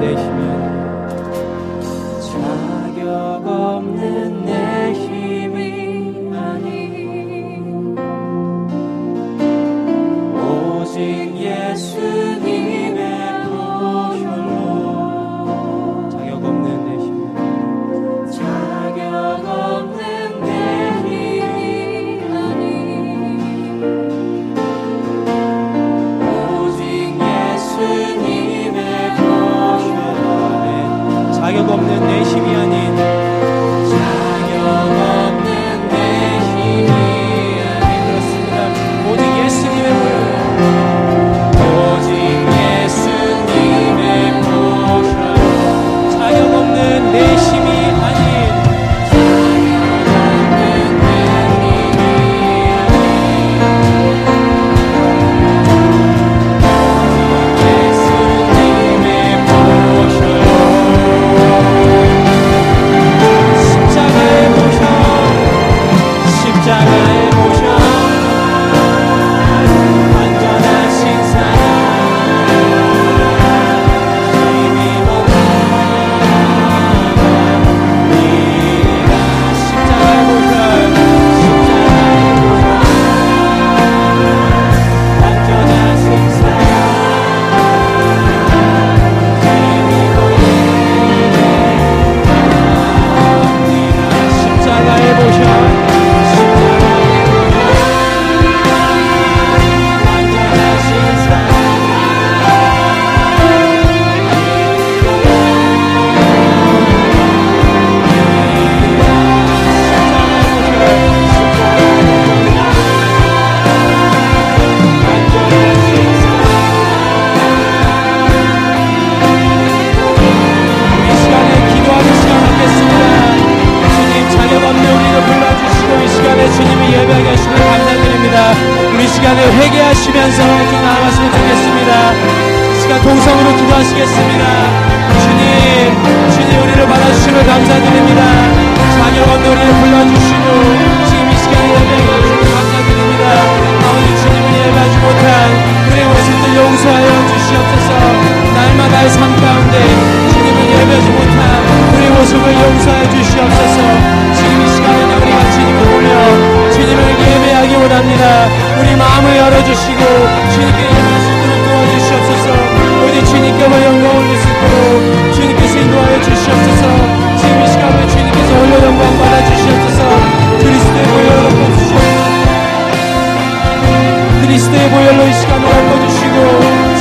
Deus. 동성으로 기도하시겠습니다. 주님, 주님 우리를 받아주시면 감사드립니다. 자녀 건너리에 불러주시고 지금 이 시간에 예배해 주셔서 감사드립니다. 아버지 주님을 예배하지 못한 우리의 모습들 용서하여 주시옵소서 날마다의 삶 가운데 주님을 예배하지 못한 우리의 모습을 용서하여 주시옵소서 지금 이 시간에 우리가 주님을 보며 주님을 예배하기 원합니다. 우리 마음을 열어주시고 주님께 우리 주님께만 영광을 드시고 주님께서 인도하여 주시옵소서. 지금 이 시간에 주님께서 홀로 영광 받아 주시옵소서. 그리스도의 보혈로 뽑으시옵소서. 그리스도의 보혈로 이 시간을 엎어주시고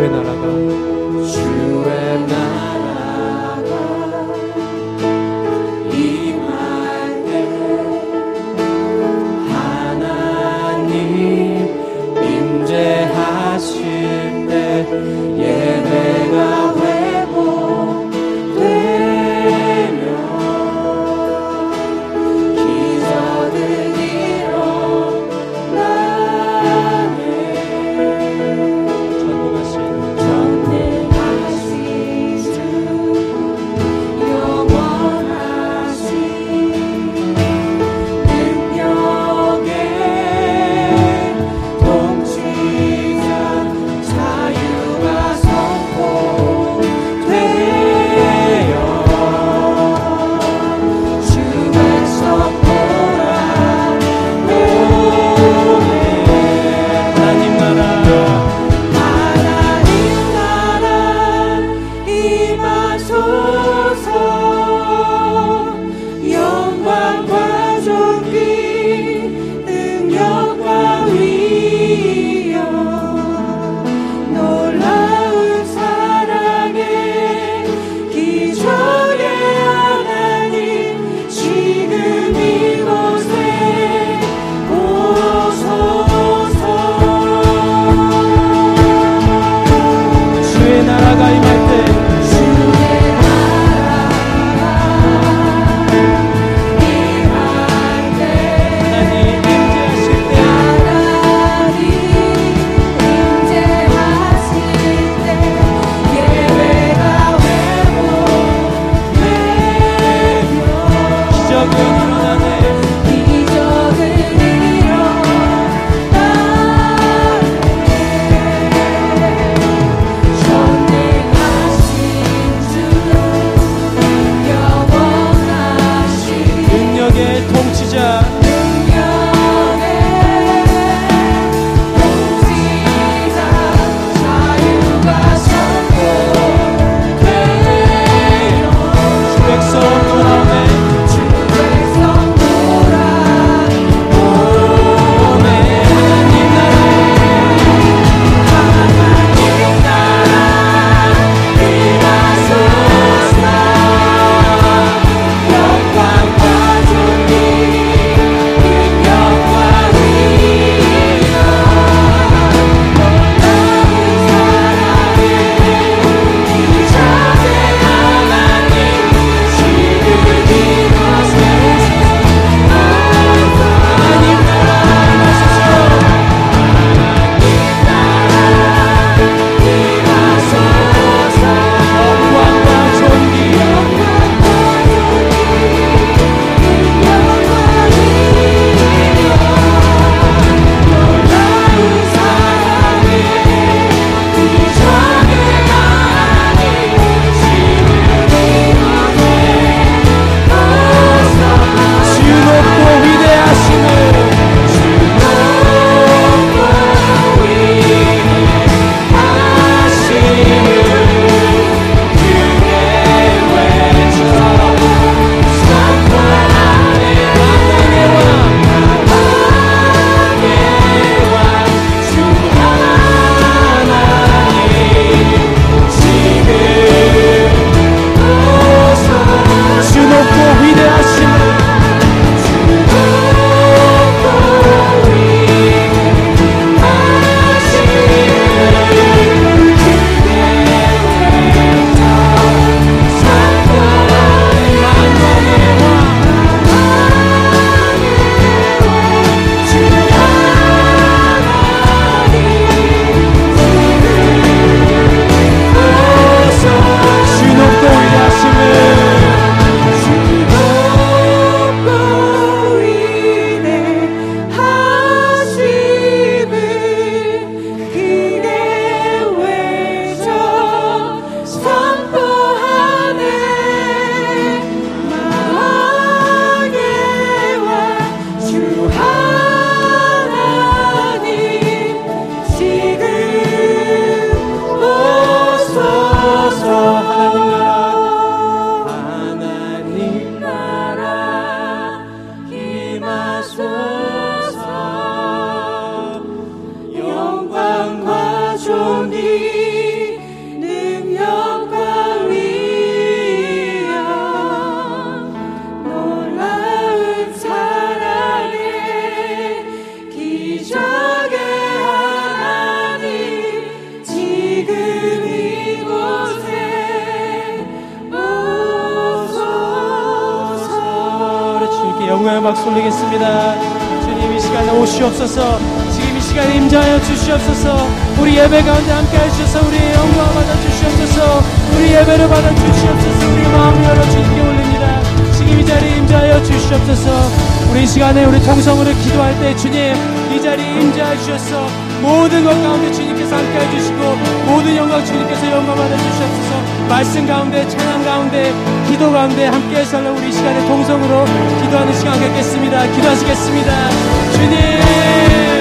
주의 나 박수 올리겠습니다. 주님 이 시간에 오시옵소서. 지금 이 시간에 임자하여 주시옵소서. 우리 예배 가운데 함께 하셔서 우리의 영광 받아 주시옵소서. 우리 예배를 받아 주시옵소서. 우리 마음 열어 주님께 올립니다. 지금 이 자리에 임자하여 주시옵소서. 우리 이 시간에 우리 통성으로 기도할 때 주님 이 자리에 임자해 주셔서 모든 것 가운데 주님께서 함께 해주시고 모든 영광 주님께서 영광 받아 주시옵소서. 말씀 가운데 찬양 가운데 기도 가운데 함께 해서 우리 이 시간에 통성으로 기도하는 시간 갖겠습니다. 기도하시겠습니다. 주님